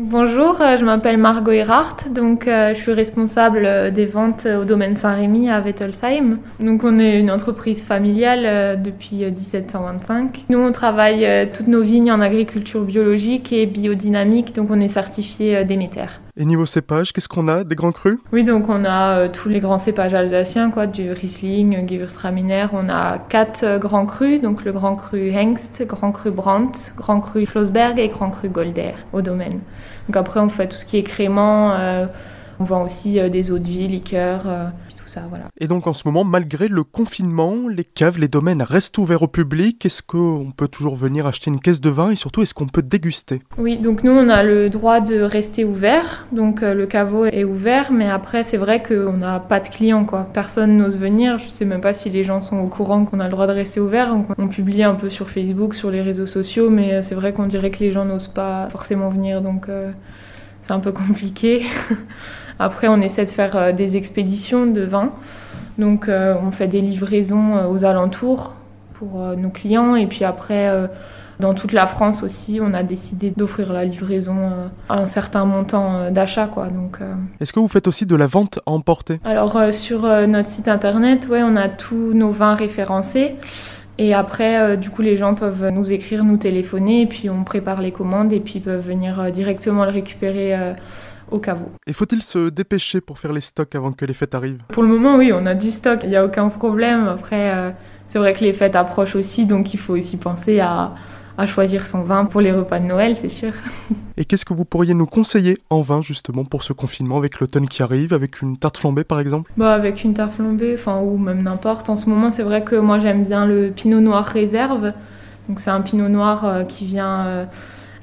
Bonjour, euh, je m'appelle Margot Erhardt, donc euh, je suis responsable euh, des ventes au domaine Saint-Rémy à Wettelsheim. Donc on est une entreprise familiale depuis 1725. Nous on travaille toutes nos vignes en agriculture biologique et biodynamique, donc on est certifié Déméter. Et niveau cépage, qu'est-ce qu'on a? Des grands crus? Oui, donc on a tous les grands cépages alsaciens, quoi, du Riesling, Gewürztraminer. On a quatre grands crus, donc le grand cru Hengst, grand cru Brandt, grand cru Schlossberg et grand cru Golder au domaine. Donc après, on fait tout ce qui est crément. Euh, on vend aussi euh, des eaux de vie, liqueurs. Euh, tout Ça, voilà. Et donc en ce moment, malgré le confinement, les caves, les domaines restent ouverts au public. Est-ce qu'on peut toujours venir acheter une caisse de vin et surtout est-ce qu'on peut déguster? Oui, donc nous on a le droit de rester ouvert. Donc le caveau est ouvert, mais après c'est vrai qu'on n'a pas de clients quoi. Personne n'ose venir. Je sais même pas si les gens sont au courant qu'on a le droit de rester ouvert. on publie un peu sur Facebook, sur les réseaux sociaux, mais c'est vrai qu'on dirait que les gens n'osent pas forcément venir. Donc c'est un peu compliqué. Après, on essaie de faire euh, des expéditions de vin. Donc, euh, on fait des livraisons euh, aux alentours pour nos clients. Et puis après, dans toute la France aussi, on a décidé d'offrir la livraison à un certain montant d'achat. Quoi. Donc, Est-ce que vous faites aussi de la vente à emporter? Alors, sur notre site internet, ouais, on a tous nos vins référencés. Et après, du coup, les gens peuvent nous écrire, nous téléphoner, et puis on prépare les commandes, et puis peuvent venir directement le récupérer au caveau. Et faut-il se dépêcher pour faire les stocks avant que les fêtes arrivent? Pour le moment, oui, on a du stock, il n'y a aucun problème. Après, euh, c'est vrai que les fêtes approchent aussi, donc il faut aussi penser à, choisir son vin pour les repas de Noël, c'est sûr. Et qu'est-ce que vous pourriez nous conseiller en vin justement pour ce confinement avec l'automne qui arrive, avec une tarte flambée par exemple? Bah avec une tarte flambée, enfin ou même n'importe. En ce moment, c'est vrai que moi j'aime bien le Pinot Noir réserve. Donc c'est un Pinot Noir euh, qui vient euh,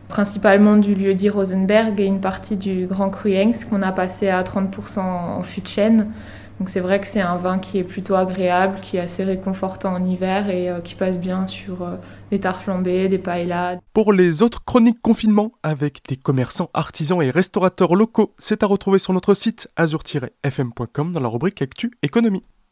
principalement du lieu-dit Rosenberg et une partie du Grand Cru qu'on a passé à 30% en fût de chêne. Donc c'est vrai que c'est un vin qui est plutôt agréable, qui est assez réconfortant en hiver et euh, qui passe bien sur euh, des tartes flambées, des paellades. Pour les autres chroniques confinement avec des commerçants, artisans et restaurateurs locaux, c'est à retrouver sur notre site azur-fm.com dans la rubrique Actu Économie.